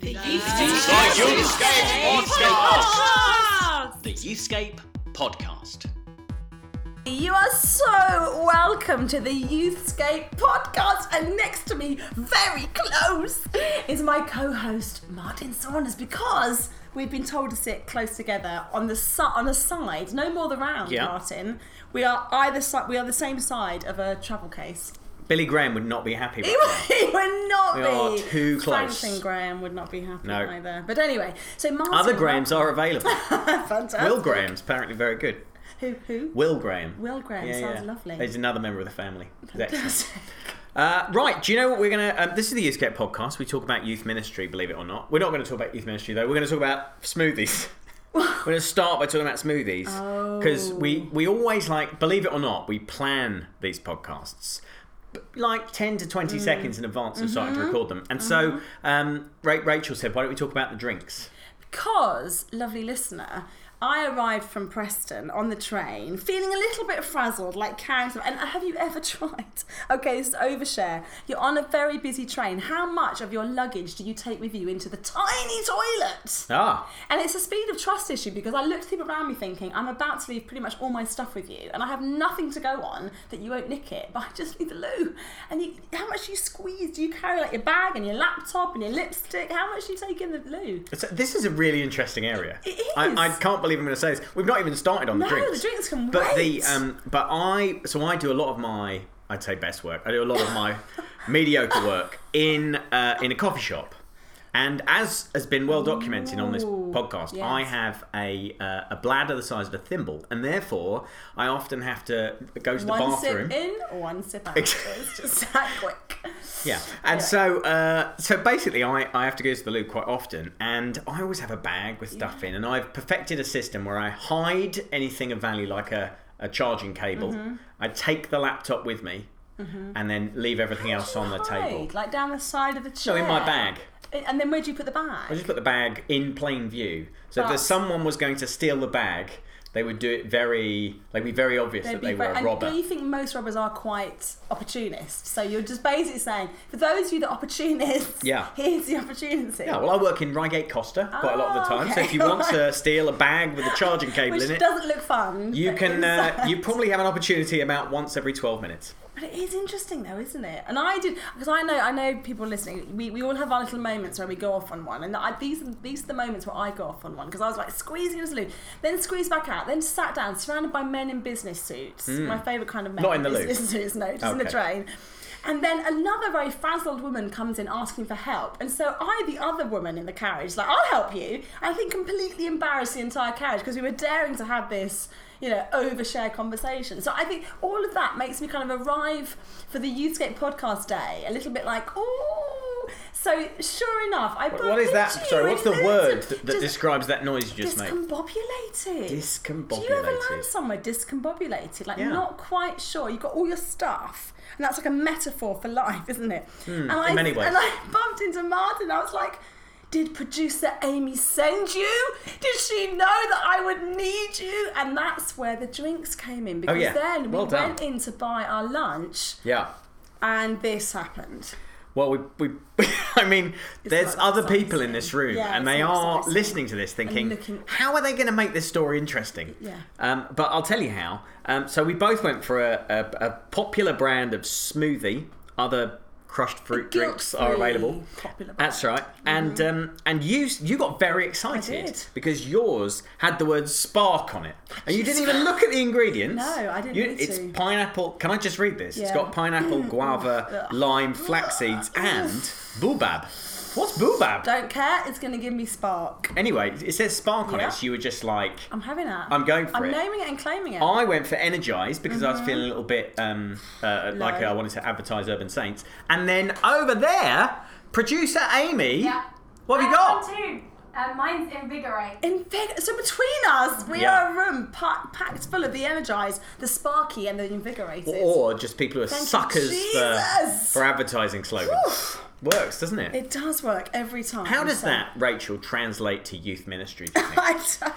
The Youthscape Podcast. The Youthscape Podcast. You are so welcome to the Youthscape podcast, and next to me, very close, is my co-host Martin Saunders because we've been told to sit close together on the si- on a side, no more the round. Yeah. Martin, we are either side. We are the same side of a travel case. Billy Graham would not be happy with He that. would, he would not We be. are too close. Franklin Graham would not be happy No. either. But anyway, so Martin. Other Grahams are available. fantastic. Will Graham's apparently very good. Who? Who? Will Graham. Will Graham sounds lovely. He's another member of the family. Excellent. Uh, right, do you know what we're going to... Um, this is the Youthscape podcast. We talk about youth ministry, believe it or not. We're not going to talk about youth ministry, though. We're going to talk about smoothies. we're going to start by talking about smoothies. Because we, we always, like, believe it or not, we plan these podcasts like 10 to 20 Mm. seconds in advance of starting Mm-hmm. to record them. And so um, Ra- Rachel said, why don't we talk about the drinks? Because, lovely listener, I arrived from Preston on the train feeling a little bit frazzled, like carrying some. And have you ever tried? Okay, this is overshare. You're on a very busy train. How much of your luggage do you take with you into the tiny toilet? Ah, And it's a speed of trust issue because I looked at people around me thinking, I'm about to leave pretty much all my stuff with you, and I have nothing to go on that you won't nick it, but I just need the loo. And you, how much do you squeeze? Do you carry like your bag and your laptop and your lipstick? How much do you take in the loo? It's- this is a really interesting area. It is. I, I can't believe I'm going to say this. We've not even started on No, the drinks. No, the drinks can but wait. the um, but I so I do a lot of my I'd say best work. I do a lot of my mediocre work in uh, in a coffee shop. And as has been well documented on this podcast, yes. I have a uh, a bladder the size of a thimble, and therefore I often have to go to the one bathroom. sip in, one sip out. it's just that quick. Yeah, and so uh, so basically, I, I have to go to the loo quite often, and I always have a bag with stuff in, and I've perfected a system where I hide anything of value, like a, a charging cable. Mm-hmm. I take the laptop with me, and then leave everything else on the table. Like down the side of the No, chair. in my bag. And then where do you put the bag? I just put the bag in plain view, so if But- there's someone was going to steal the bag, they would do it very, like, be very obvious They'd that be they were very- a and robber. do you think most robbers are quite opportunist? So you're just basically saying, for those of you that are opportunists, Yeah. here's the opportunity. Yeah, well, I work in Reigate Costa quite a lot of the time. So okay. if you want to steal a bag with a charging cable Which in it, which doesn't look fun. You but can. Uh, inside- you probably have an opportunity about once every twelve minutes. But it is interesting though, isn't it? And I did because I know I know people listening. We, we all have our little moments where we go off on one, and I, these these are the moments where I go off on one because I was like squeezing into the loo, then squeezed back out, then sat down, surrounded by men in business suits. Hmm. My favourite kind of men. Not in the loo. business suits, no, just in the Okay. train. And then another very frazzled woman comes in asking for help. And so I, the other woman in the carriage, like, I'll help you. I think completely embarrassed the entire carriage because we were daring to have this, you know, overshare conversation. So I think all of that makes me kind of arrive for the Youthscape podcast day a little bit like, ooh. So sure enough, I What is that? Sorry, what's the word that, that describes that noise you just made? discombobulated. Discombobulated. Do you ever land somewhere discombobulated? Like Yeah. not quite sure. You've got all your stuff. And that's like a metaphor for life, isn't it? and I, Hmm, many ways. And I bumped into Martin. I was like, did producer Amy send you? Did she know that I would need you? And that's where the drinks came in because Oh, yeah. then we Well went in to buy our lunch Yeah. and this happened. Well, we, we I mean, there's not other people in this room, Yeah, and they are listening to this, thinking, looking- "How are they going to make this story interesting?" Yeah. Um, but I'll tell you how. Um, so we both went for a, a, a popular brand of smoothie. Other crushed fruit drinks are available. That's right. And um, and you you got very excited because yours had the word spark on it, and you didn't even look at the ingredients. No, I didn't You- it's to. pineapple. Can I just read this? It's got pineapple, guava, lime, flax seeds, and boobab. What's boobab? Don't care. It's going to give me spark. Anyway, it says spark on Yeah. it, so you were just like. I'm having that. I'm going for I'm it. naming it and claiming it. I went for Energize because I was feeling a little bit um, uh, like Low. I wanted to advertise Urban Saints. And then over there, producer Amy, Yeah. what have you got? one too. Uh, mine's invigorate. In fact, so between us, we Yeah. are a room pa- packed full of the energized, the sparky, and the invigorated. Or just people who are Thank you, suckers for, Jesus. for advertising slogans. Works, doesn't it? It does work every time. How does so- that, Rachel, translate to youth ministry? Do you think? I, d-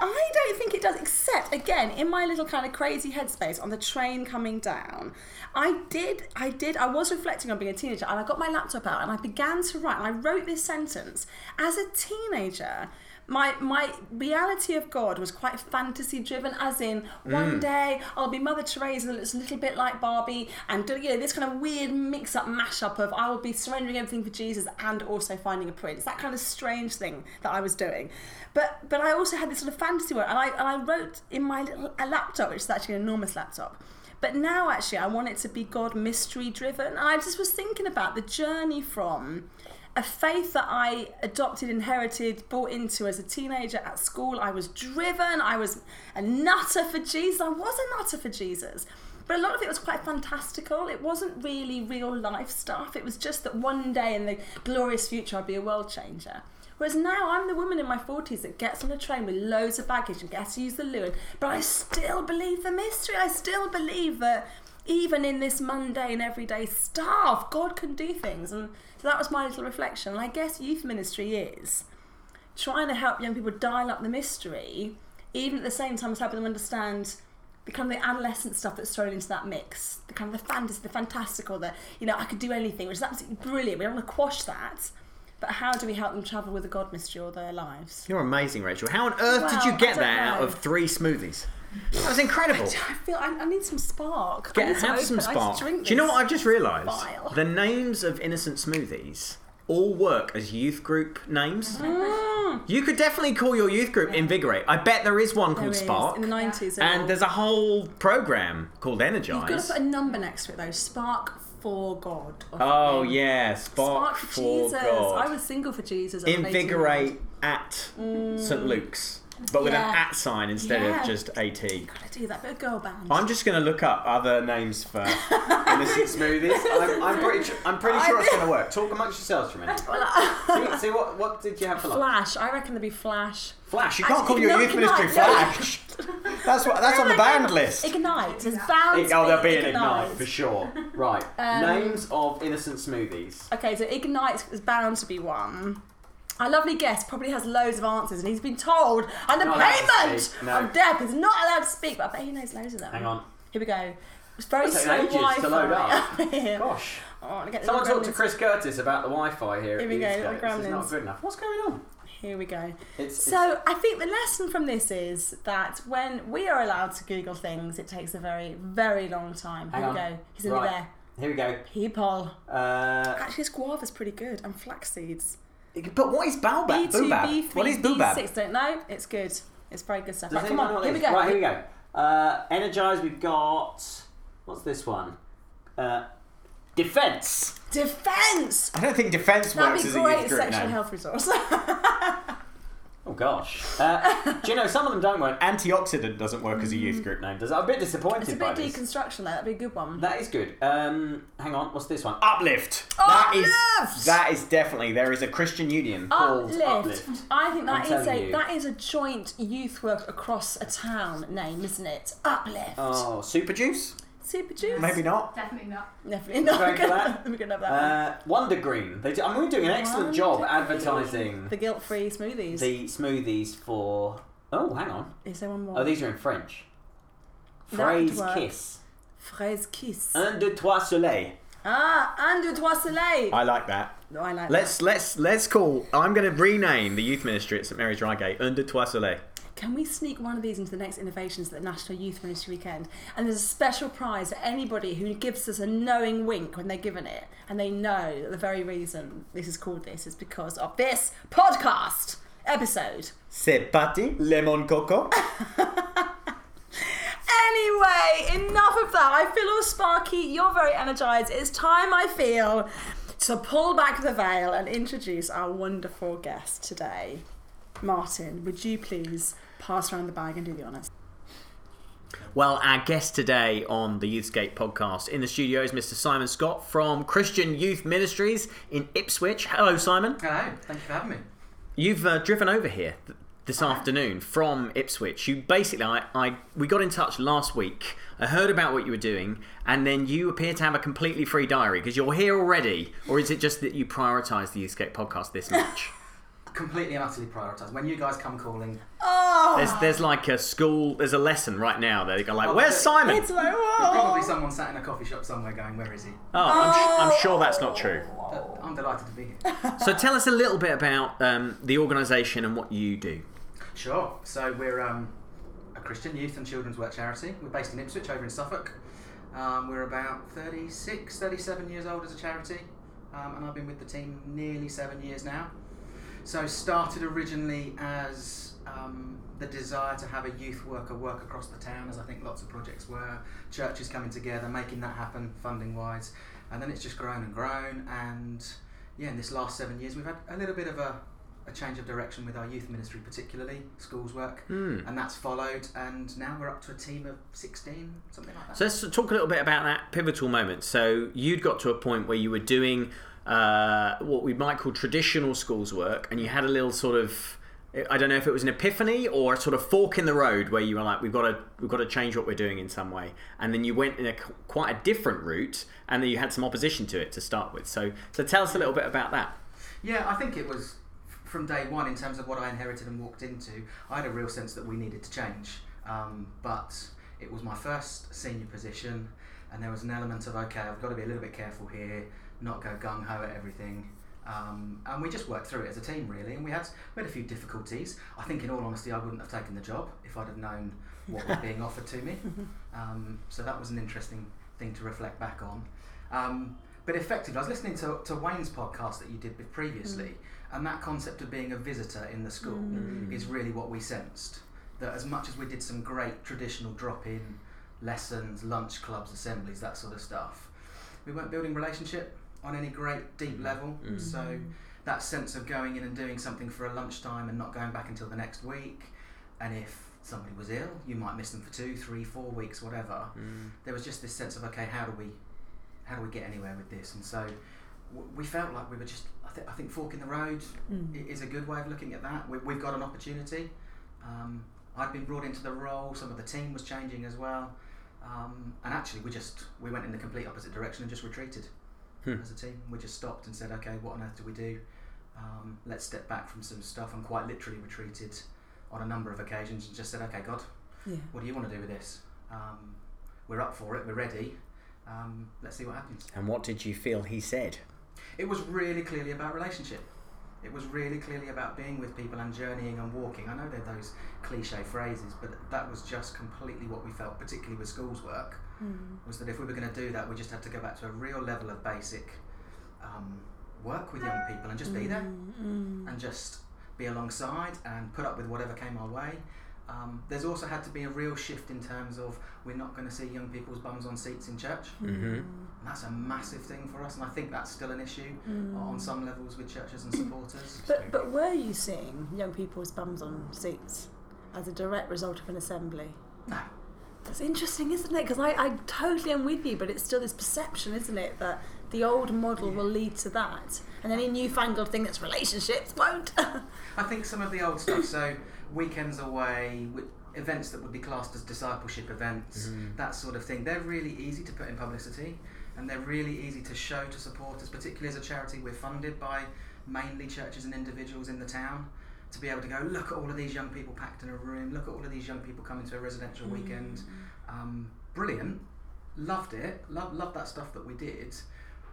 I don't think it does, except again in my little kind of crazy headspace on the train coming down. I did, I did, I was reflecting on being a teenager, and I got my laptop out and I began to write. And I wrote this sentence as a teenager. My my reality of God was quite fantasy driven, as in one mm. day I'll be Mother Teresa that looks a little bit like Barbie, and do you know this kind of weird mix up mashup of I will be surrendering everything for Jesus and also finding a prince. That kind of strange thing that I was doing, but but I also had this sort of fantasy world, and I and I wrote in my little a laptop, which is actually an enormous laptop. But now, actually, I want it to be God mystery driven. And I just was thinking about the journey from a faith that I adopted, inherited, bought into as a teenager at school. I was driven, I was a nutter for Jesus. I was a nutter for Jesus. But a lot of it was quite fantastical. It wasn't really real life stuff. It was just that one day in the glorious future I'd be a world changer. Whereas now I'm the woman in my 40s that gets on a train with loads of baggage and gets to use the loo. But I still believe the mystery. I still believe that even in this mundane, everyday stuff, God can do things. And so that was my little reflection. And I guess youth ministry is trying to help young people dial up the mystery, even at the same time as helping them understand the kind of the adolescent stuff that's thrown into that mix, the kind of the fantasy, the fantastical, the you know I could do anything, which is absolutely brilliant. We don't want to quash that, but how do we help them travel with the God mystery all their lives? You're amazing, Rachel. How on earth did you get that out of three smoothies? That was incredible. I feel I, I need some spark. I Get need to have some I spark. drink Do you know what I've just realised? The names of innocent smoothies all work as youth group names. Mm. You could definitely call your youth group Invigorate. I bet there is one There called is, Spark. in the nineties. and there's a whole program called Energize. you've got to put a number next to it though. Spark for God. Oh something. yeah, Spark, Spark for, for Jesus. God. I was single for Jesus. at an 18 Invigorate at St Luke's, but with an. Yeah. at sign instead Yeah. of just at. Gotta do that bit of girl band. I'm just going to look up other names for innocent smoothies. I'm, I'm pretty, su- I'm pretty sure it's going to work. Talk amongst yourselves for a minute. see, see what, what did you have for lunch? Flash. I reckon there'd be Flash. Flash. You can't Actually, call your no, youth ministry no. Flash. That's what. That's on the banned list. Ignite. There's bound to Oh, there'll be an Ignite. ignite for sure. Right. Um, Names of innocent smoothies. Okay, so Ignite is bound to be one. Our lovely guest probably has loads of answers, and he's been told under Not allowed to payment speak, no. of death he's not allowed to speak. But I bet he knows loads of them. Hang on. Here we go. It's very It's slow ages to load up. Here. Gosh. Oh, I wanna get the Someone talk to gremlins. Chris Curtis about the Wi-Fi here. Here we go, Youth little Gate. This is not gremlins. good enough. What's going on? Here we go. It's, So I think the lesson from this is that when we are allowed to Google things, it takes a very, very long time. Here Hang we on. go. He's Right. there. here we go. People. Uh, Actually, this guava's pretty good. And flax seeds. But what is Baobab? B2, Boobab? B3, What is Boobab? B6. Don't know. It's good. It's very good stuff. Does Right, come on. know Here we go. Right, here we go. Uh, Energize, we've got. What's this one? Uh, defense. Defense. I don't think defense That'd works be as a great youth group sexual name. health resource. Oh gosh. Uh, do you know some of them don't work? Antioxidant doesn't work as a youth group name, does it? I'm a bit disappointed Mm. it's a by bit this. deconstruction there. That'd be a good one. That is good. Um, hang on, what's this one? Uplift. That Uplift! is that is definitely there is a Christian union called Uplift. Uplift. I think that I'm is a you. that is a joint youth work across a town name, isn't it? Uplift. Oh, Super Juice? Super juice. Maybe not. Definitely not. Definitely not. Going for We're that? gonna have that one. Uh, Wonder Green. They do, I mean, we're doing an excellent job Wonder advertising The guilt-free smoothies. the smoothies for. Oh, hang on. Is there one more? Oh, these are in French. That Phrase works. kiss. Fraise kiss. Un, deux, trois, soleil. ah, un, deux, trois, soleil. I like that. No, I like Let's let's let's call. I'm going to rename the youth ministry at St Mary's Reigate Un, deux, trois, soleil. Can we sneak one of these into the next innovations at the National Youth Ministry Weekend? And there's a special prize for anybody who gives us a knowing wink when they're given it, and they know that the very reason this is called this is because of this podcast episode. C'est parti, lemon coco. Anyway, enough of that. I feel all sparky. You're very energized. It's time, I feel, to pull back the veil and introduce our wonderful guest today. Martin, would you please pass around the bag and do the honours? Well, our guest today on the Youthscape podcast in the studio is Mr. Simon Scott from Christian Youth Ministries in Ipswich. Hello, Simon. Hello, thank you for having me. You've uh, driven over here th- this afternoon from Ipswich. You basically, I, I, we got in touch last week. I heard about what you were doing, and then you appear to have a completely free diary because you're here already. Or is it just that you prioritise the Youthscape podcast this much? Completely and utterly prioritised. When you guys come calling, Oh, There's there's like a school. There's a lesson right now. They go like, Oh, "Where's but- Simon?" It's like, There's whoa. probably someone sat in a coffee shop somewhere going, "Where is he?" Oh, I'm, sh- I'm sure that's not true. But I'm delighted to be here. So tell us a little bit about um, the organisation and what you do. Sure. So we're um, a Christian youth and children's work charity. We're based in Ipswich, over in Suffolk. Um, we're about 36, 37 years old as a charity, um, and I've been with the team nearly seven years now. So started originally as um, the desire to have a youth worker work across the town, as I think lots of projects were. Churches coming together, making that happen funding wise, and then it's just grown and grown. And yeah, in this last seven years, we've had a little bit of a a change of direction with our youth ministry, particularly schools work, Hmm. and that's followed. And now we're up to a team of 16, something like that. So let's talk a little bit about that pivotal moment. So you'd got to a point where you were doing uh, what we might call traditional schools work, and you had a little sort of I don't know if it was an epiphany or a sort of fork in the road where you were like, we've got to we've got to change what we're doing in some way, and then you went in a quite a different route, and then you had some opposition to it to start with. So so tell us a little bit about that. Yeah, I think it was from day one in terms of what I inherited and walked into. I had a real sense that we needed to change, um, but it was my first senior position, and there was an element of okay, I've got to be a little bit careful here, not go gung ho at everything. Um, and we just worked through it as a team, really. And we had we had a few difficulties. I think, in all honesty, I wouldn't have taken the job if I'd have known what was being offered to me. Um, so that was an interesting thing to reflect back on. Um, but effectively, I was listening to, to Wayne's podcast that you did previously, and that concept of being a visitor in the school is really what we sensed. That as much as we did some great traditional drop in lessons, lunch clubs, assemblies, that sort of stuff, we weren't building relationship on any great deep level. So that sense of going in and doing something for a lunchtime and not going back until the next week, and if somebody was ill, you might miss them for two, three, four weeks, whatever. There was just this sense of okay, how do we, how do we get anywhere with this? And so w- we felt like we were just. I, th- I think fork in the road i- is a good way of looking at that. We, we've got an opportunity. Um, I'd been brought into the role. Some of the team was changing as well, um, and actually we just we went in the complete opposite direction and just retreated Hmm. as a team. We just stopped and said, okay, what on earth do we do? Um, let's step back from some stuff, and quite literally retreated on a number of occasions and just said, okay, God, Yeah. what do you want to do with this? Um, we're up for it. We're ready. Um, let's see what happens. And what did you feel he said? It was really clearly about relationship. It was really clearly about being with people and journeying and walking. I know they're those cliche phrases, but that was just completely what we felt, particularly with schools work, was that if we were going to do that, we just had to go back to a real level of basic um, work with young people and just be there and just be alongside and put up with whatever came our way. Um, there's also had to be a real shift in terms of we're not going to see young people's bums on seats in church. Mm-hmm. And that's a massive thing for us, and I think that's still an issue on some levels with churches and supporters. But but were you seeing young people's bums on seats as a direct result of an assembly? No. That's interesting, isn't it? Because I, I totally am with you, but it's still this perception, isn't it, that the old model will lead to that, and any newfangled thing that's relationships won't. I think some of the old stuff, so weekends away, wi- events that would be classed as discipleship events, mm-hmm. that sort of thing, they're really easy to put in publicity and they're really easy to show to supporters, particularly as a charity. We're funded by mainly churches and individuals in the town. To be able to go, look at all of these young people packed in a room, look at all of these young people coming to a residential weekend. Um, brilliant, loved it, loved, loved that stuff that we did,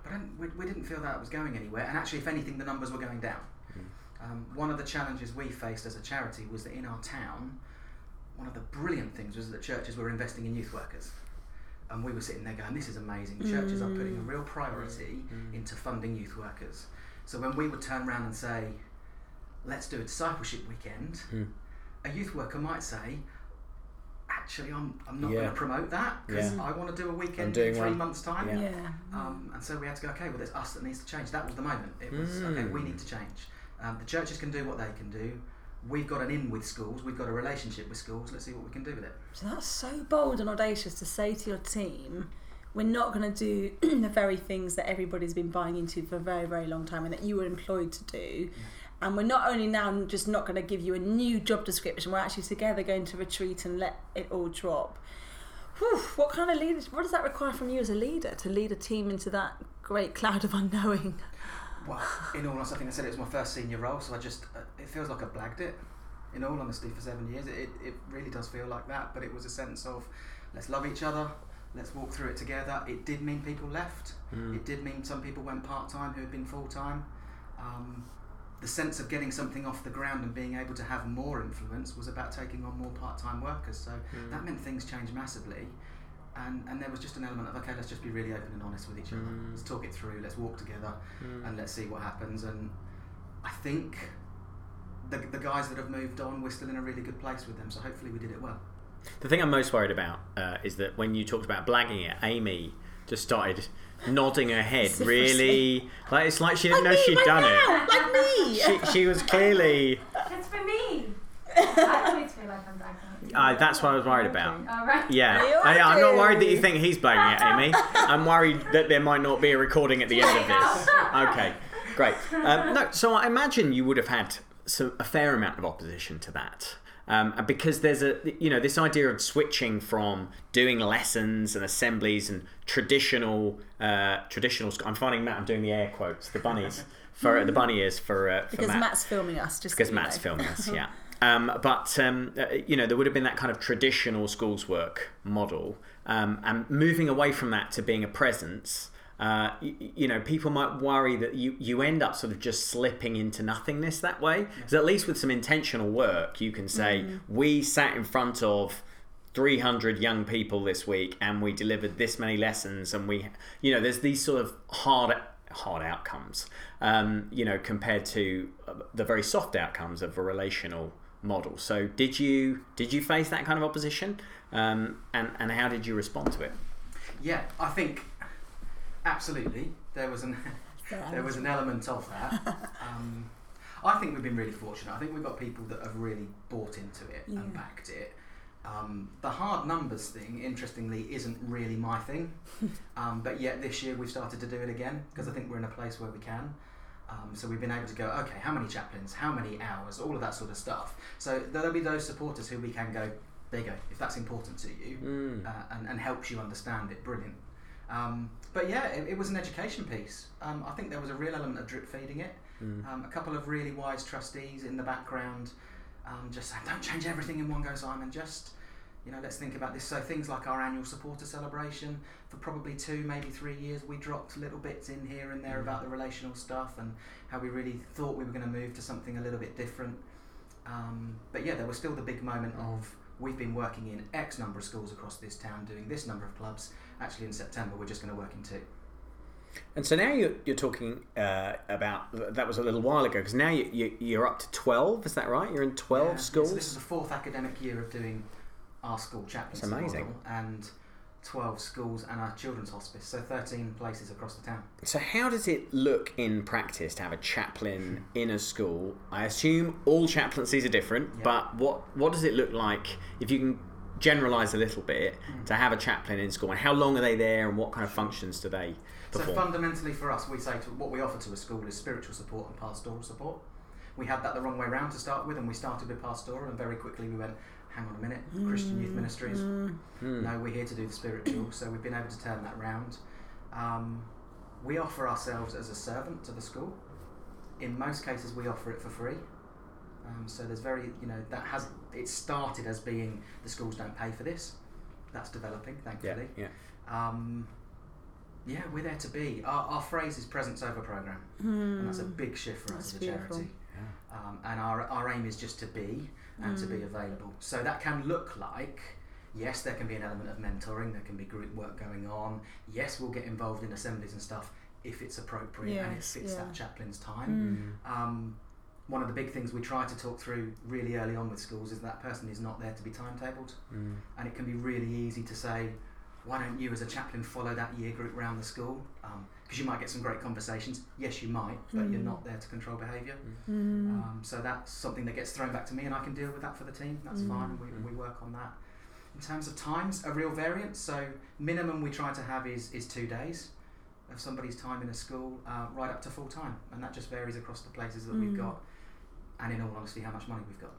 but we, we didn't feel that it was going anywhere. And actually, if anything, the numbers were going down. Um, one of the challenges we faced as a charity was that in our town, one of the brilliant things was that churches were investing in youth workers. And we were sitting there going, this is amazing. Churches are putting a real priority into funding youth workers. So when we would turn around and say, let's do a discipleship weekend, a youth worker might say, actually, I'm, I'm not Yeah. going to promote that because Yeah. I want to do a weekend in three one. months' time. Yeah. yeah. Um, and so we had to go, okay, well, it's us that needs to change. That was the moment. It was, okay, we need to change. Um, the churches can do what they can do. We've got an in with schools. We've got a relationship with schools. Let's see what we can do with it. So that's so bold and audacious to say to your team, we're not going to do the very things that everybody's been buying into for a very, very long time and that you were employed to do. And we're not only now just not going to give you a new job description, we're actually together going to retreat and let it all drop. Whew, what kind of leadership, what does that require from you as a leader to lead a team into that great cloud of unknowing? Well, in all honesty, I think I said it was my first senior role, so I just, uh, it feels like I blagged it. In all honesty, for seven years, it, it really does feel like that. But it was a sense of let's love each other, let's walk through it together. It did mean people left. Mm. It did mean some people went part time who had been full time. Um, the sense of getting something off the ground and being able to have more influence was about taking on more part time workers. So Mm. that meant things changed massively. And, and there was just an element of okay, let's just be really open and honest with each other. Mm. Let's talk it through. Let's walk together, Mm. and let's see what happens. And I think the, the guys that have moved on, we're still in a really good place with them. So hopefully we did it well. The thing I'm most worried about uh, is that when you talked about blagging it, Amy just started nodding her head really like it's like she didn't know Like me she'd right done now, it. Like me. She, she was clearly. It's for me. I always feel like I'm bragging. Uh, that's what I was worried about. All right. Yeah, I, I'm not worried that you think he's blagging it, Amy. I'm worried that there might not be a recording at the end of this. Okay, great. Um, no, so I imagine you would have had some, a fair amount of opposition to that. Um, and because there's a you know this idea of switching from doing lessons and assemblies and traditional uh, traditional. I'm finding Matt. I'm doing the air quotes, the bunnies for the bunny ears for uh, for Because Matt Matt's filming us, just because Matt's know. filming us, yeah. Um, but um, uh, you know, there would have been that kind of traditional schools work model, um, and moving away from that to being a presence. Uh, you, you know, people might worry that you, you end up sort of just slipping into nothingness that way. Because at least with some intentional work, you can say, we sat in front of 300 young people this week and we delivered this many lessons and we you know there's these sort of hard hard outcomes um, you know compared to uh, the very soft outcomes of a relational model. So did you did you face that kind of opposition? Um, and and how did you respond to it? Yeah, I think absolutely there was an there was an element of that. Um, I think we've been really fortunate. I think we've got people that have really bought into it Yeah. and backed it. Um, the hard numbers thing, interestingly, isn't really my thing. Um, but yet this year we've started to do it again because I think we're in a place where we can. Um, so we've been able to go, okay, how many chaplains, how many hours, all of that sort of stuff. So there'll be those supporters who we can go, there you go, if that's important to you Mm. uh, and, and helps you understand it, brilliant. Um, but yeah, it, it was an education piece. Um, I think there was a real element of drip feeding it. Mm. Um, a couple of really wise trustees in the background um, just saying, don't change everything in one go, Simon. Just, you know, let's think about this. So things like our annual supporter celebration, for probably two, maybe three years, we dropped little bits in here and there about the relational stuff and how we really thought we were going to move to something a little bit different. Um, but yeah, there was still the big moment of we've been working in X number of schools across this town, doing this number of clubs. Actually, in September, we're just going to work in two. And so now you're, you're talking uh, about that was a little while ago because now you, you, you're up to 12, is that right? You're in 12 Yeah, schools? So this is the fourth academic year of doing our school chaplaincy That's amazing. model and 12 schools and our children's hospice, so 13 places across the town. So, how does it look in practice to have a chaplain in a school? I assume all chaplaincies are different, Yeah. but what what does it look like if you can generalize a little bit Mm. to have a chaplain in school? And how long are they there, and what kind of functions do they perform? So fundamentally for us, we say to, what we offer to a school is spiritual support and pastoral support. We had that the wrong way round to start with, and we started with pastoral, and very quickly we went, hang on a minute, Christian Youth Ministries. Hmm. No, we're here to do the spiritual, so we've been able to turn that round. Um, we offer ourselves as a servant to the school. In most cases, we offer it for free. Um, so there's very, you know, that has it started as being the schools don't pay for this. That's developing, thankfully. yeah. Um, yeah, we're there to be. Our, our phrase is presence over program, and that's a big shift for us Hmm. That's as a beautiful. charity. Um, and our, our aim is just to be and to Hmm. be available. So that can look like, yes, there can be an element of mentoring, there can be group work going on. Yes, we'll get involved in assemblies and stuff if it's appropriate and it fits yeah. that chaplain's time. Um, one of the big things we try to talk through really early on with schools is that person is not there to be timetabled. Mm. And it can be really easy to say, why don't you as a chaplain follow that year group around the school? Because you might get some great conversations. Yes, you might, but you're not mm. there to control behaviour. Mm. Um, so that's something that gets thrown back to me, and I can deal with that for the team. That's mm. fine. We, we work on that. In terms of times, a real variance. So minimum we try to have is is two days of somebody's time in a school, uh, right up to full time, and that just varies across the places that we've got. And in all honesty, how much money we've got.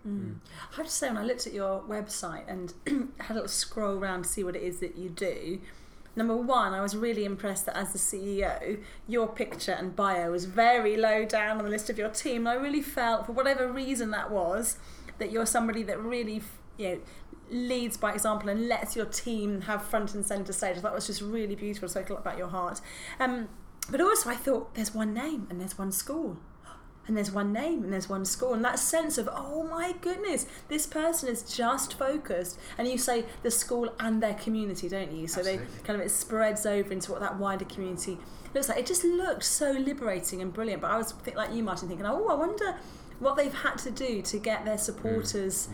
I have to say, when I looked at your website and had a little scroll around to see what it is that you do, number one, I was really impressed that as the CEO, your picture and bio was very low down on the list of your team. And I really felt, for whatever reason that was, that you're somebody that really, you know, leads by example and lets your team have front and centre stage. It was just really beautiful. Spoke a lot about your heart. Um, but also, I thought there's one name and there's one school. And there's one name and there's one school, and that sense of, oh my goodness, this person is just focused. And you say the school and their community, don't you? So Absolutely. they kind of it spreads over into what that wider community looks like. It just looked so liberating and brilliant. But I was think like you, Martin, thinking, oh, I wonder what they've had to do to get their supporters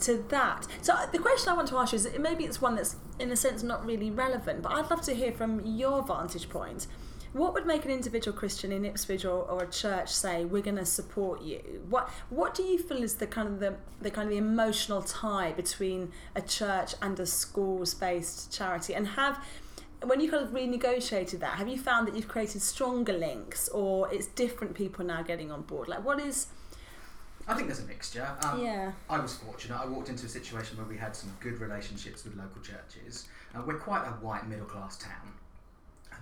to that. So uh, the question I want to ask you is maybe it's one that's in a sense not really relevant, but I'd love to hear from your vantage point. What would make an individual Christian in Ipswich or, or a church say we're going to support you? What What do you feel is the kind of the, the kind of the emotional tie between a church and a schools based charity? And have when you kind of renegotiated that, have you found that you've created stronger links, or it's different people now getting on board? Like, what is? I think there's a mixture. Um, Yeah. I was fortunate. I walked into a situation where we had some good relationships with local churches. Uh, we're quite a white middle class town.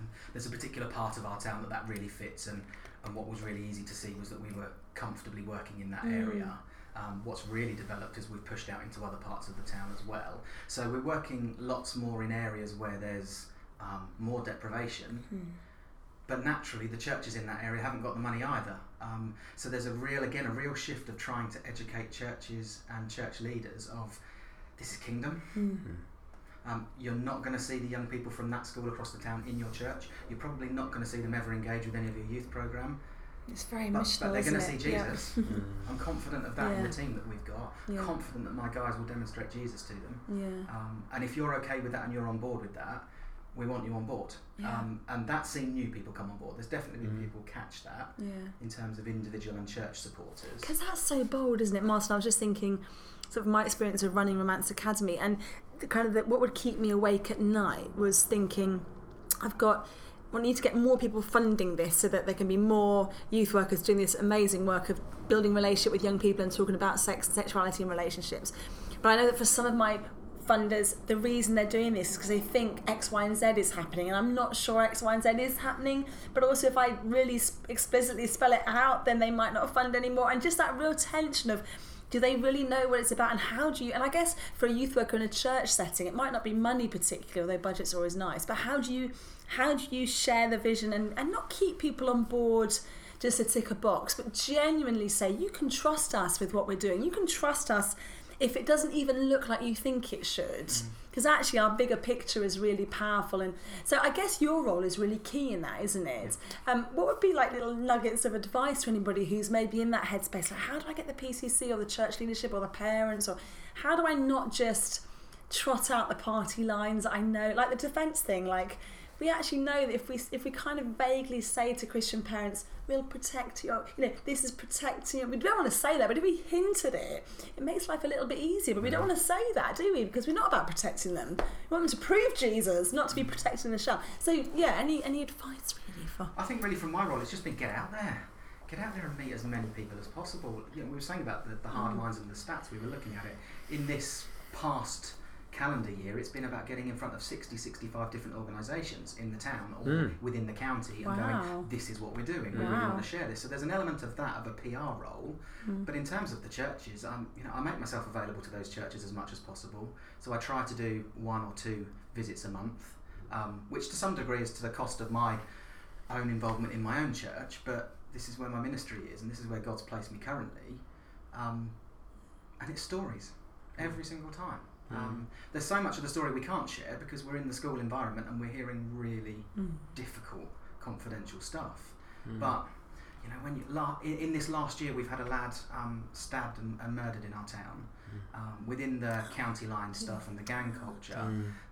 And there's a particular part of our town that that really fits. And, and what was really easy to see was that we were comfortably working in that Mm. area. Um, what's really developed is we've pushed out into other parts of the town as well. So we're working lots more in areas where there's um, more deprivation. But naturally, the churches in that area haven't got the money either. Um, so there's a real, again, a real shift of trying to educate churches and church leaders of this is kingdom. Um, you're not going to see the young people from that school across the town in your church. You're probably not going to see them ever engage with any of your youth program. It's very But, missional, but they're going to see it? Yeah. Jesus. I'm confident of that in the team that we've got. Yeah. Confident that my guys will demonstrate Jesus to them. Yeah. Um, and if you're okay with that and you're on board with that, we want you on board. Yeah. Um, and that's seen new people come on board. There's definitely been Mm. people catch that Yeah. in terms of individual and church supporters. Because that's so bold, isn't it, Martin? I was just thinking, sort of my experience of running Romance Academy, and the kind of the, what would keep me awake at night was thinking, I've got. I need to get more people funding this so that there can be more youth workers doing this amazing work of building relationship with young people and talking about sex and sexuality and relationships. But I know that for some of my funders, the reason they're doing this is because they think X, Y, and Z is happening, and I'm not sure X, Y, and Z is happening. But also, if I really explicitly spell it out, then they might not fund anymore. And just that real tension of do they really know what it's about? And how do you and i guess for a youth worker in a church setting it might not be money particularly although budgets are always nice but how do you how do you share the vision and, and not keep people on board just to tick a box but genuinely say you can trust us with what we're doing. You can trust us if it doesn't even look like you think it should. Because actually our bigger picture is really powerful and so i guess your role is really key in that isn't it? Um, what would be like little nuggets of advice to anybody who's maybe in that headspace? Like how do i get the pcc or the church leadership or the parents or how do i not just trot out the party lines i know? Like the defense thing like we actually know that if we if we kind of vaguely say to Christian parents, "We'll protect you," you know, this is protecting. We don't want to say that, but if we hint at it, it makes life a little bit easier. But we don't want to say that, do we? Because we're not about protecting them. We want them to prove Jesus, not to be protecting the shell. So yeah, any any advice really for? I think really from my role, it's just been get out there. Get out there and meet as many people as possible. You know, we were saying about the, the hard mm. lines and the stats, we were looking at it. In this past calendar year, it's been about getting in front of 60, 65 different organisations in the town or Mm. within the county and going, this is what we're doing. We really want to share this. So there's an element of that, of a PR role. But in terms of the churches, um, you know, I make myself available to those churches as much as possible. So I try to do one or two visits a month, um, which to some degree is to the cost of my own involvement in my own church. But this is where my ministry is, and this is where God's placed me currently. Um, and it's stories every single time. Mm. Um, there's so much of the story we can't share because we're in the school environment and we're hearing really mm. difficult, confidential stuff. Mm. But you know, when you la- in, in this last year, we've had a lad um, stabbed and, and murdered in our town um, within the county line stuff and the gang culture,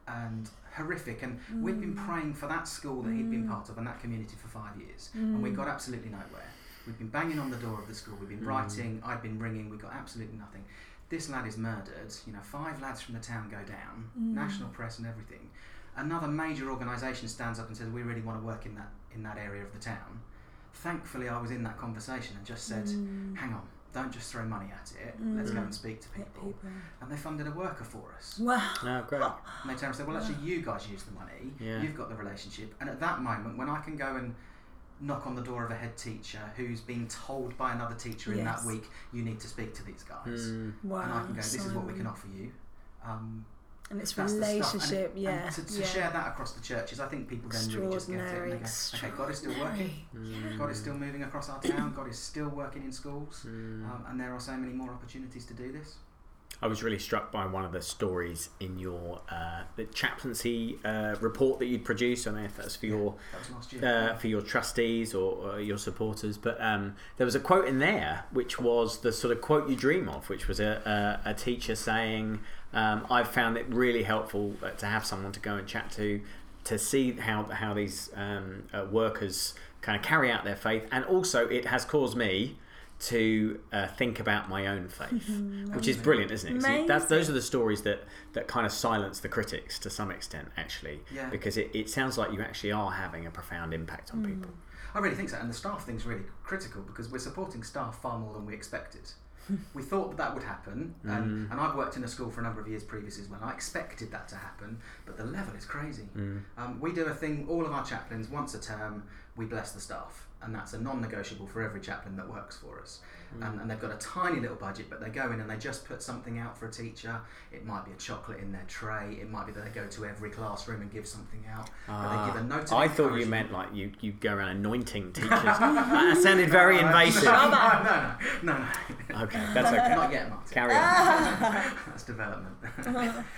and horrific. And we've been praying for that school that he'd been part of and that community for five years, and we got absolutely nowhere. We've been banging on the door of the school. We've been writing. I've been ringing. We got absolutely nothing. This lad is murdered. You know, five lads from the town go down. Mm. National press and everything. Another major organisation stands up and says, "We really want to work in that in that area of the town." Thankfully, I was in that conversation and just said, mm. "Hang on, don't just throw money at it. Mm. Let's go and speak to people." And they funded a worker for us. Wow. Oh, great. And they turned and said, "Well, actually, you guys use the money. Yeah. You've got the relationship." And at that moment, when I can go and knock on the door of a head teacher who's been told by another teacher in that week, you need to speak to these guys. Mm. Wow. And I can go, this is what we can offer you. Um, And it's that's the stuff. And- relationship, and, yeah. to, to yeah. share that across the churches, I think people then really just get it. And they go, okay, God is still working. extraordinary. God is still moving across our town. God is still working in schools. Mm. Um, and there are so many more opportunities to do this. I was really struck by one of the stories in your uh, the chaplaincy uh, report that you'd produced. I don't know if that's for your That was last year. uh, for your trustees or, or your supporters, but um, there was a quote in there which was the sort of quote you dream of, which was a, a, a teacher saying, um, "I've found it really helpful uh, to have someone to go and chat to, to see how how these um, uh, workers kind of carry out their faith, and also it has caused me." To uh, think about my own faith, which is brilliant, isn't it? See, that's those are the stories that, that kind of silence the critics to some extent, actually, Yeah. because it, it sounds like you actually are having a profound impact on people. I really think so, and the staff thing's really critical because we're supporting staff far more than we expected. we thought that that would happen, and, and I've worked in a school for a number of years previously as well. I expected that to happen, but the level is crazy. Um, we do a thing, all of our chaplains, once a term, we bless the staff, and that's a non negotiable for every chaplain that works for us. And, and they've got a tiny little budget, but they go in and they just put something out for a teacher. It might be a chocolate in their tray, it might be that they go to every classroom and give something out. but they give a note Ah, I thought you meant like you, you go around anointing teachers. that sounded very invasive. no, no, no, no, no. Okay, that's okay. Not yet, Martin. Carry on. That's development.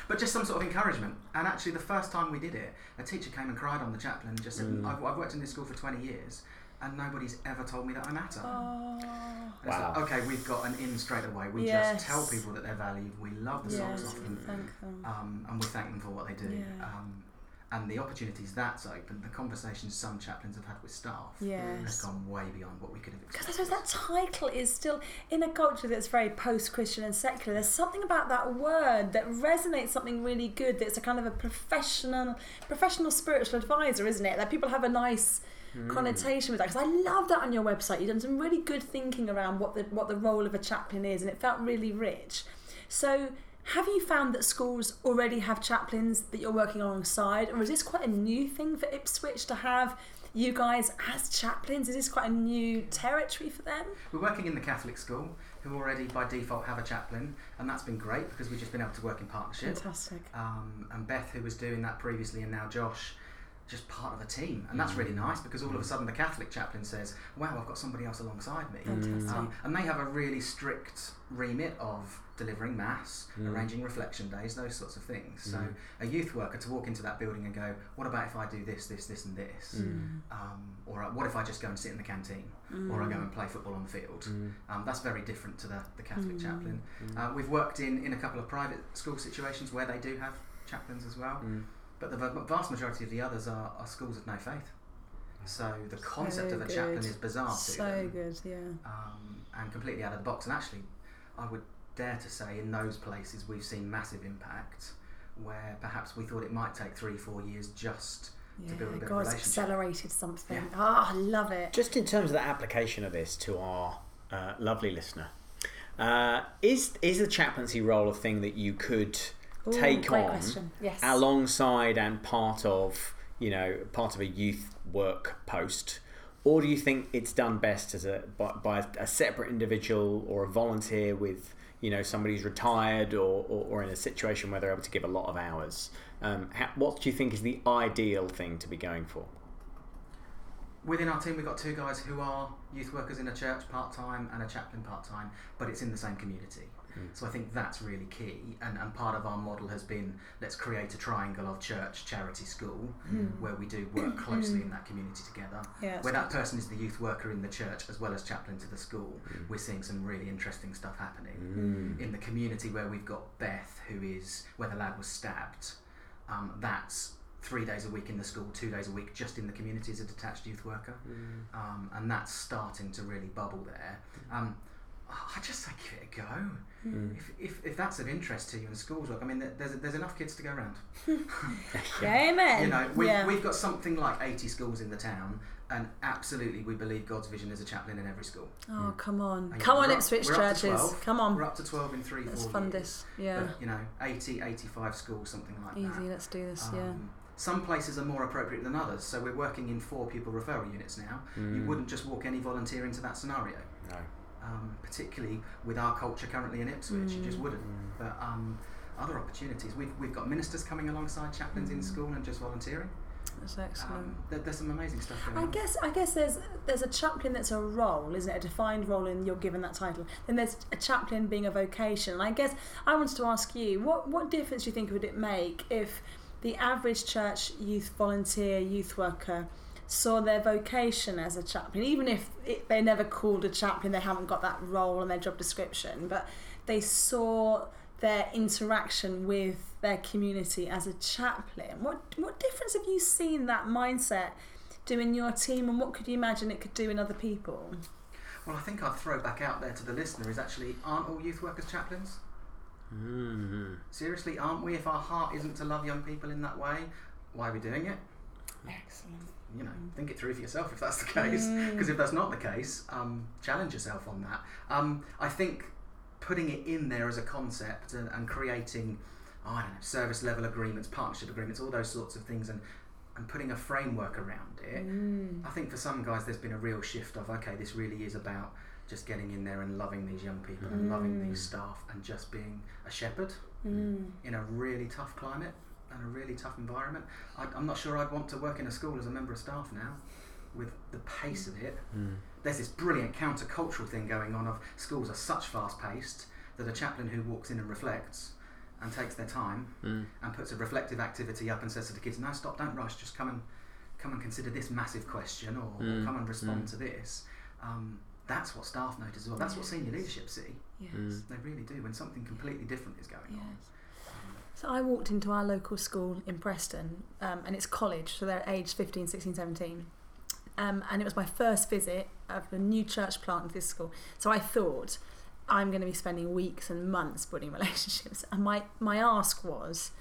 but just some sort of encouragement. And actually, the first time we did it, a teacher came and cried on the chaplain and just said, Mm. I've, I've worked in this school for 20 years and nobody's ever told me that I matter. Oh, And Wow. like, okay, we've got an in straight away. We Yes. just tell people that they're valued. We love the yes, socks off them. them. Um, and we thank them for what they do. Yeah. Um, and the opportunities that's opened, the conversations some chaplains have had with staff, has Yes. gone way beyond what we could have Because I expected. suppose that title is still in a culture that's very post-Christian and secular. There's something about that word that resonates something really good. That's a kind of a professional, professional spiritual advisor, isn't it? That people have a nice connotation with that. Because I love that on your website. You've done some really good thinking around what the what the role of a chaplain is, and it felt really rich. So. Have you found that schools already have chaplains that you're working alongside, or is this quite a new thing for Ipswich to have you guys as chaplains? Is this quite a new territory for them? We're working in the Catholic school, who already by default have a chaplain, and that's been great because we've just been able to work in partnership. Fantastic. Um, and Beth, who was doing that previously, and now Josh, just part of a team, and that's really nice because all of a sudden the Catholic chaplain says, "Wow, I've got somebody else alongside me," um, and they have a really strict remit of delivering mass, arranging reflection days, those sorts of things. So a youth worker to walk into that building and go, "What about if I do this, this, this, and this?" Um, or uh, what if I just go and sit in the canteen, or I go and play football on the field? Um, that's very different to the, the Catholic chaplain. Uh, we've worked in, in a couple of private school situations where they do have chaplains as well, but the vast majority of the others are, are schools of no faith. So the concept So of a chaplain is bizarre to So them good, yeah. um, and completely out of the box. And actually, I would dare to say in those places we've seen massive impact where perhaps we thought it might take three, four years just to build a Yeah, bit of God's relationship. accelerated something. Yeah. Oh, I love it. Just in terms of the application of this to our uh, lovely listener, uh, is is the chaplaincy role a thing that you could Ooh, take great on question. Yes. alongside and part of you know part of a youth work post? Or do you think it's done best as a by, by a separate individual or a volunteer with you know somebody who's retired or, or, or in a situation where they're able to give a lot of hours? Um, how, what do you think is the ideal thing to be going for? Within our team, we've got two guys who are youth workers in a church part time and a chaplain part time, but it's in the same community. Mm. So I think that's really key. And, and part of our model has been let's create a triangle of church, charity, school, mm. where we do work mm. closely in that community together. Yeah, where that person is the youth worker in the church as well as chaplain to the school, we're seeing some really interesting stuff happening. In the community where we've got Beth, who is where the lad was stabbed, um, that's three days a week in the school, two days a week just in the community as a detached youth worker, um, and that's starting to really bubble there. Um, I just say give it a go. Hmm. If, if, if that's of interest to you in schools work, I mean, there's, there's enough kids to go around. Amen. You know, we've, yeah. we've got something like 80 schools in the town, and absolutely we believe God's vision is a chaplain in every school. Oh, hmm. come on. And Come on, up- Ipswich we're up to churches. 12. Come on. We're up to 12 in three, Let's four fund years. this. Yeah. But, you know, 80, 85 schools, something like Easy, that. Easy, let's do this. yeah. Um, some places are more appropriate than others. So we're working in four pupil referral units now. You hmm. wouldn't just walk any volunteer into that scenario. No. Um, particularly with our culture currently in Ipswich, you just wouldn't. But um, other opportunities. We've, we've got ministers coming alongside chaplains in school and just volunteering. That's excellent. Um, there, there's some amazing stuff going I on. guess I guess there's there's a chaplain that's a role, isn't it? A defined role, and you're given that title. Then there's a chaplain being a vocation. And I guess I wanted to ask you, what what difference do you think would it make if the average church youth volunteer, youth worker, saw their vocation as a chaplain, even if it, they're never called a chaplain, they haven't got that role in their job description, but they saw their interaction with their community as a chaplain. What what difference have you seen that mindset do in your team, and what could you imagine it could do in other people? Well, I think I'd throw back out there to the listener is actually, aren't all youth workers chaplains? Mm. Seriously, aren't we? If our heart isn't to love young people in that way, why are we doing it? Excellent. You know, think it through for yourself if that's the case. Because if that's not the case, um, challenge yourself on that. Um, I think putting it in there as a concept and, and creating, oh, I don't know, service level agreements, partnership agreements, all those sorts of things, and and putting a framework around it. I think for some guys, there's been a real shift of okay, this really is about just getting in there and loving these young people and loving these staff and just being a shepherd in a really tough climate and a really tough environment. I, I'm not sure I'd want to work in a school as a member of staff now with the pace of it. Hmm. There's this brilliant countercultural thing going on of schools are such fast paced that a chaplain who walks in and reflects and takes their time hmm. and puts a reflective activity up and says to the kids, "No, stop, don't rush, just come and come and consider this massive question or, or hmm. come and respond to this." Um, that's what staff notice as well. That's what senior leadership see. Yes. They really do when something completely different is going on. So I walked into our local school in Preston, um, and it's college, so they're aged 15, 16, 17. Um, and it was my first visit of a new church plant of this school. So I thought, I'm going to be spending weeks and months building relationships. And my, my ask was,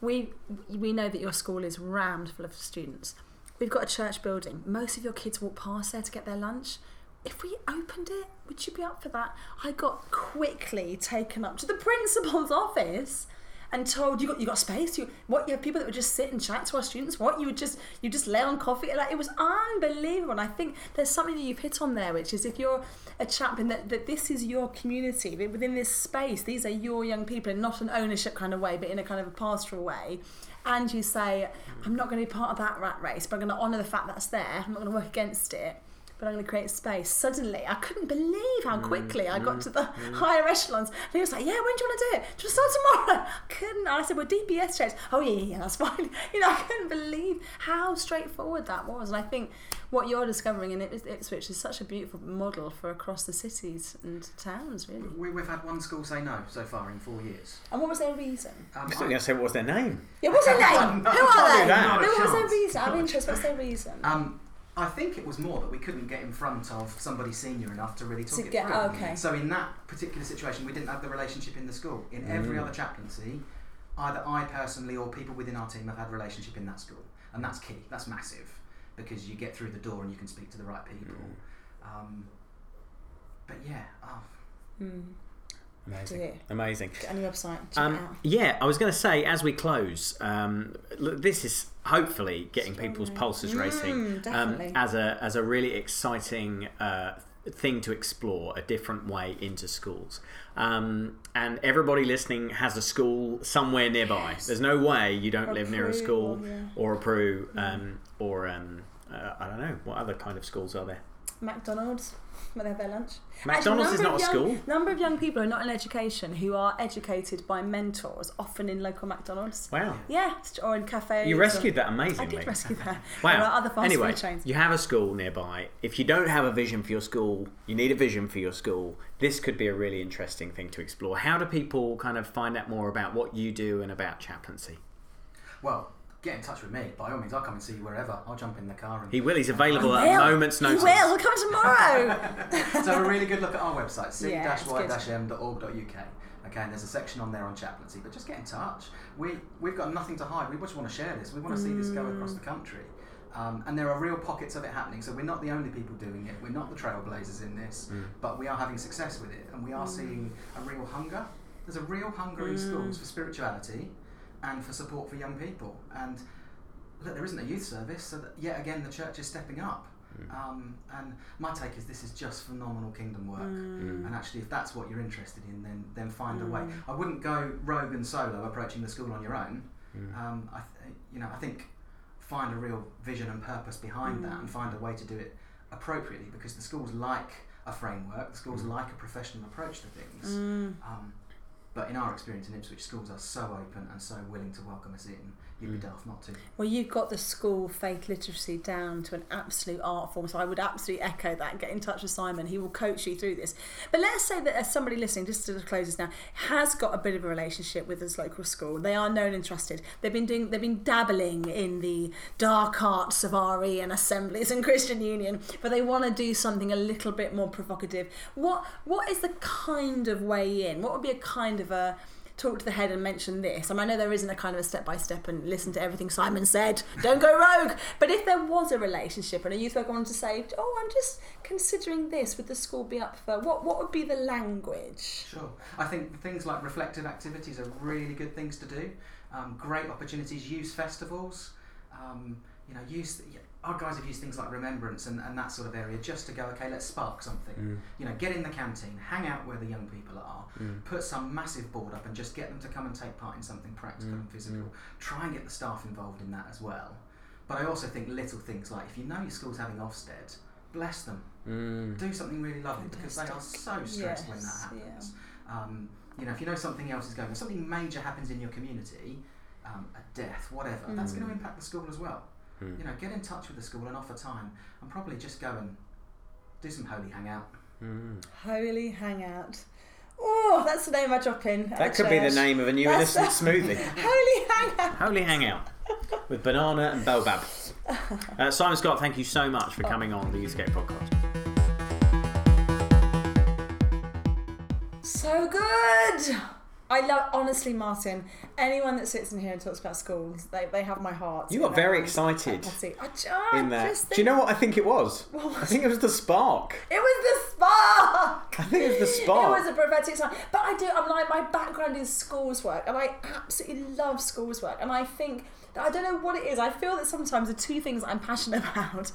we, we know that your school is rammed full of students. We've got a church building. Most of your kids walk past there to get their lunch. If we opened it, would you be up for that? I got quickly taken up to the principal's office and told you got you got space. You what you have people that would just sit and chat to our students. What you would just you just lay on coffee. Like it was unbelievable. And I think there's something that you've hit on there, which is if you're a chaplain that, that this is your community within this space. These are your young people, in not an ownership kind of way, but in a kind of a pastoral way. And you say, I'm not going to be part of that rat race, but I'm going to honour the fact that's there. I'm not going to work against it but I'm going to create space. Suddenly, I couldn't believe how quickly I got to the higher echelons. And he was like, "Yeah, when do you want to do it? Do you want to start tomorrow?" I couldn't. I said, "Well, DBS checks." Oh yeah, yeah, yeah, that's fine. You know, I couldn't believe how straightforward that was. And I think what you're discovering in Ips- Ipswich is such a beautiful model for across the cities and towns, really. We, we've had one school say no so far in four years. And what was their reason? Um, I was going to say what was their name. Yeah, what's their name? Who are they? that. No, Not a what's their chance. reason? I'm interested. What's their reason? Um, I think it was more that we couldn't get in front of somebody senior enough to really talk To it get- through. okay. So in that particular situation, we didn't have the relationship in the school. In every other chaplaincy, either I personally or people within our team have had relationship in that school, and that's key. That's massive because you get through the door and you can speak to the right people. Um, but yeah, oh, Hmm. Amazing. Amazing. Get on your website. Um, yeah, I was going to say as we close, um, look, this is hopefully getting people's pulses racing um, as a as a really exciting uh, thing to explore, a different way into schools. Um, and everybody listening has a school somewhere nearby. There's no way you don't Or live near a school or, yeah. or a PRU um, or um, uh, I don't know what other kind of schools are there. McDonald's, where they have their lunch. McDonald's is number not of a young- school. Number of young people who are not in education who are educated by mentors, often in local McDonald's. Wow. Yeah, or in cafes. You or- rescued that I amazingly. did rescue that. Wow. There are other fast anyway, food chains. you have a school nearby. If you don't have a vision for your school, you need a vision for your school. This could be a really interesting thing to explore. How do people kind of find out more about what you do and about chaplaincy? well, get in touch with me by all means. I'll come and see you wherever. I'll jump in the car and He will. He's available at Will. a moment's He will. We'll come tomorrow. so have a really good look at our website, Yeah, it's good. c-y-m.org.uk. Okay, and there's a section on there on chaplaincy, but just get in touch. We we've got nothing to hide. We just want to share this. We want to see this go across the country. Um, and there are real pockets of it happening. So we're not the only people doing it. We're not the trailblazers in this, hmm. but we are having success with it, and we are hmm. seeing a real hunger. There's a real hunger in hmm. schools for spirituality and for support for young people. And look, there isn't a youth service, so that yet again the church is stepping up. Mm. Um, and my take is this is just phenomenal kingdom work. Mm. And actually, if that's what you're interested in, then then find a way. Mm. I wouldn't go rogue and solo approaching the school on your own. Mm. Um, I th- you know, I think find a real vision and purpose behind that, Mm. and find a way to do it appropriately. Because the schools like a framework, the schools Mm. like a professional approach to things. Mm. Um, but in our experience in Ipswich, schools are so open and so willing to welcome us in. You'd be daft not to. Well, you've got the school faith literacy down to an absolute art form, so I would absolutely echo that. Get in touch with Simon; he will coach you through this. But let's say that as somebody listening, just to close this now, has got a bit of a relationship with this local school. They are known and trusted. They've been doing, they've been dabbling in the dark arts of RE and assemblies and Christian Union, but they want to do something a little bit more provocative. What what is the kind of way in? What would be a kind of a talk to the head and mention this. I mean, I know there isn't a kind of a step by step and listen to everything Simon said. Don't go rogue. But if there was a relationship and a youth worker wanted to say, "Oh, I'm just considering this," would the school be up for what? What would be the language? Sure. I think things like reflective activities are really good things to do. Um, great opportunities. Use festivals. Um, you know, use our guys have used things like remembrance and, and that sort of area just to go. Okay, let's spark something. Mm. You know, get in the canteen, hang out where the young people are, Mm. put some massive board up, and just get them to come and take part in something practical Mm, and physical. mm. Try and get the staff involved in that as well. But I also think little things like if you know your school's having Ofsted, bless them Mm. do something really lovely because they are so stressed when that Yes, happens. Um, you know, if you know something else is going on, something major happens in your community, um, a death, whatever, that's going Mm. to impact the school as well. Mm. You know, get in touch with the school and offer time, and probably just go and do some holy hangout. Mm. Holy hangout. Oh, that's the name I drop in. That the could be the name of a new That's- innocent smoothie. Holy hangout. Holy Hangout with banana and baobab. Uh, Simon Scott, thank you so much for coming on the Youthscape podcast. So good. I love honestly, Martin. Anyone that sits in here and talks about schools, they, they have my heart. You got very excited I ju- I in just Do you know what I think it was? What was I think it was the spark. It was the spark. I think it was the spark. It was a prophetic sign. But I do, I'm like, my background is schools work, and I absolutely love schools work. And I think, that I don't know what it is, I feel that sometimes the two things I'm passionate about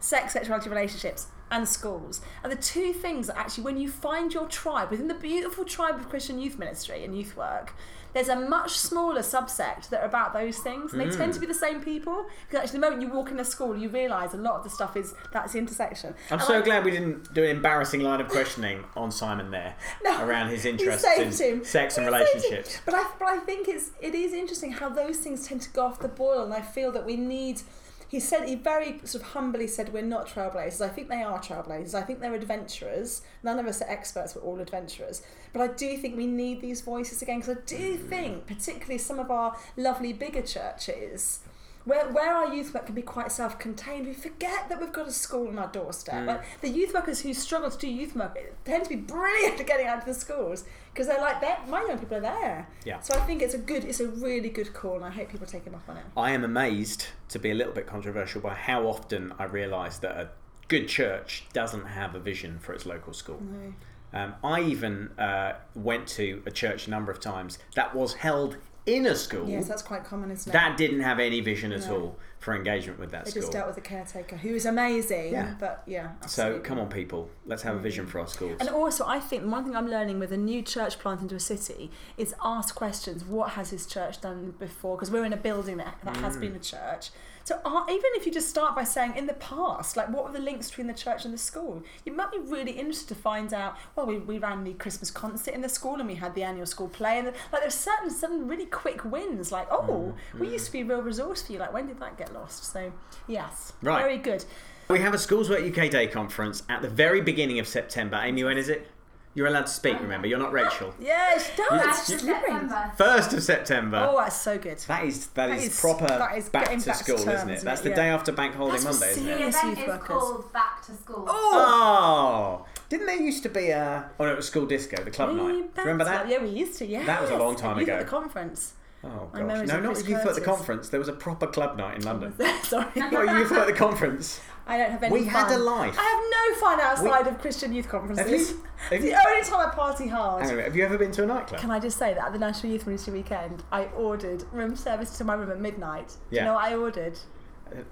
sex, sexuality, relationships, and schools are the two things that actually, when you find your tribe within the beautiful tribe of Christian youth ministry and youth work, there's a much smaller subsect that are about those things, and they tend to be the same people. Because actually, the moment you walk in a school, you realise a lot of the stuff is that's the intersection. I'm And so I- glad we didn't do an embarrassing line of questioning on Simon there No, around his interests in him. sex and relationships. But I, but I think it's it is interesting how those things tend to go off the boil, and I feel that we need. He said he very sort of humbly said we're not trailblazers. I think they are trailblazers. I think they're adventurers. None of us are experts. We're all adventurers. But I do think we need these voices again because I do think, particularly some of our lovely bigger churches. Where, where our youth work can be quite self-contained, we forget that we've got a school on our doorstep. Mm. Like the youth workers who struggle to do youth work tend to be brilliant at getting out to the schools because they're like, they're, my young people are there. Yeah. So I think it's a good, it's a really good call, and I hope people take him up on it. I am amazed, to be a little bit controversial, by how often I realise that a good church doesn't have a vision for its local school. No. Um, I even uh, went to a church a number of times that was held in a school Yes, that's quite common, isn't it? that didn't have any vision at No. all for engagement with that they school. just dealt with a caretaker who is amazing. Yeah. But yeah. so come on, people, let's have a vision for our schools. And also, I think one thing I'm learning with a new church plant into a city is ask questions. What has this church done before? Because we're in a building that, that has Mm. been a church. So uh, even if you just start by saying in the past, like what were the links between the church and the school? You might be really interested to find out. Well, we, we ran the Christmas concert in the school and we had the annual school play. And like there's certain some really quick wins. Like oh, Mm, we used to be a real resource for you. Like when did that get lost? So yes, Right. very good. We have a Schools Work UK Day conference at the very beginning of September. Amy, when is it? You're allowed to speak, remember? You're not Rachel. Yeah, she does. Back to September. First of September. Oh, that's so good. That is that That is, is- proper that is back to back to school, isn't it? isn't That's it? the Yeah. day after Bank Holiday That's Monday, isn't The it? serious event youth is workers. called Back to School. Oh, oh! didn't there used to be a? Oh no, it was school disco, the club We night. Remember that? Yeah, we used to. Yeah, That was a long time Youth ago. at the conference. Oh gosh, no, not Chris with Youth at the conference. There was a proper club night in oh, London. Sorry. Oh, not Youth at the conference. I don't have any We fun. had a life. I have no fun outside of Christian youth conferences. You- It's have the you- only time I party hard. Hang on a minute, have you ever been to a nightclub? Can I just say that at the National Youth Ministry weekend, I ordered room service to my room at midnight. Do Yeah. you know what I ordered?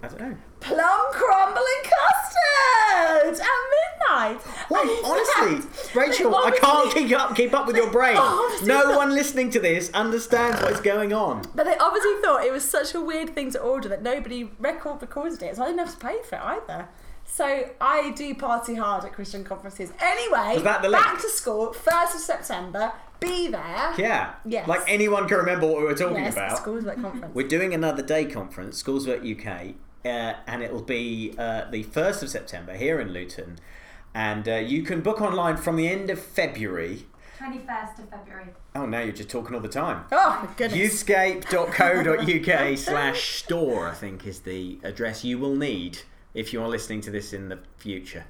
I don't know. Plum crumble and custard at midnight. Well, in honestly, Rachel, I can't keep up keep up with your brain. No not. one listening to this understands what is going on. But they obviously thought it was such a weird thing to order that nobody record recorded it, so I didn't have to pay for it either. So I do party hard at Christian conferences. Anyway, Was that the back to school, first of September. Be there. Yeah. Yes. Like anyone can remember what we were talking Yes, about. schools like conference. We're doing another day conference, Schools Work UK, uh, and it'll be uh, the 1st of September here in Luton. And uh, you can book online from the end of February. 21st of February. Oh, now you're just talking all the time. oh my goodness. Youthscape.co.uk slash store, I think, is the address you will need if you are listening to this in the future.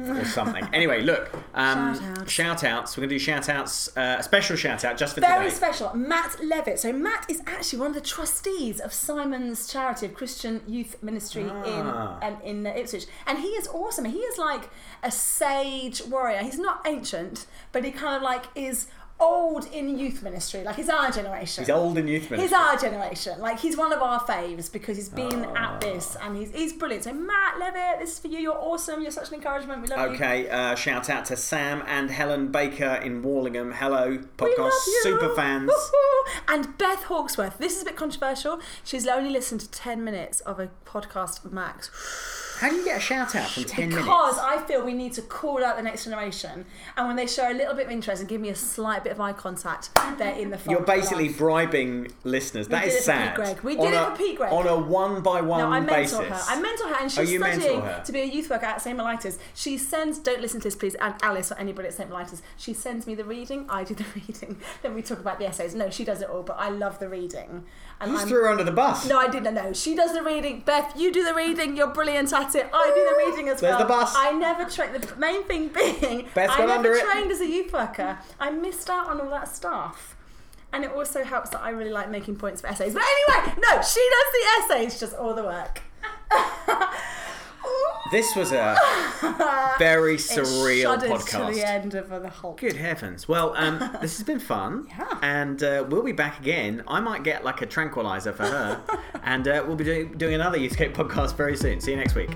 Or something. anyway, look. Um, Shout-outs. shout outs. We're going to do shout outs. Uh, a special shout out just for Very today. special. Matt Levitt. So Matt is actually one of the trustees of Simon's charity of Christian Youth Ministry Ah. in and in Ipswich, and he is awesome. He is like a sage warrior. He's not ancient, but he kind of like is old in youth ministry. Like he's our generation. He's old in youth ministry. He's our generation. Like he's one of our faves because he's been Ah. at this and he's he's brilliant. So Matt Levitt, this is for you. You're awesome. You're such an encouragement. We love you. Okay, uh, shout out to Sam and Helen Baker in Wallingham. Hello, podcast super fans. Woohoo. And Beth Hawksworth. This is a bit controversial. She's only listened to 10 minutes of a podcast max. How do you get a shout out from 10 because minutes? I feel we need to call out the next generation. And when they show a little bit of interest and give me a slight bit of eye contact, they're in the front. You're basically bribing listeners. That did is it for Pete sad. Greg. We On did it a- for Pete Greig. On a one by one No, I basis. mentor her. I mentor her, and she's studying to be a youth worker at St. Mellitus. She sends, don't listen to this, please, and Alice or anybody at St. Mellitus. She sends me the reading. I do the reading. Then we talk about the essays. No, she does it all, but I love the reading. And You I'm, threw her under the bus. No, I didn't No, She does the reading. Beth, you do the reading. You're brilliant at it. I do the reading as There's well. the bus. I never trained. The main thing being, Beth's I never under it. trained as a youth worker. I missed out on all that stuff. And it also helps that I really like making points for essays. But anyway, no, she does the essays, just all the work. This was a very surreal it podcast. to the end of the whole. Good heavens. Well, um, this has been fun. Yeah. And uh, we'll be back again. I might get like a tranquilizer for her. and uh, we'll be doing, doing another Youthscape podcast very soon. See you next week.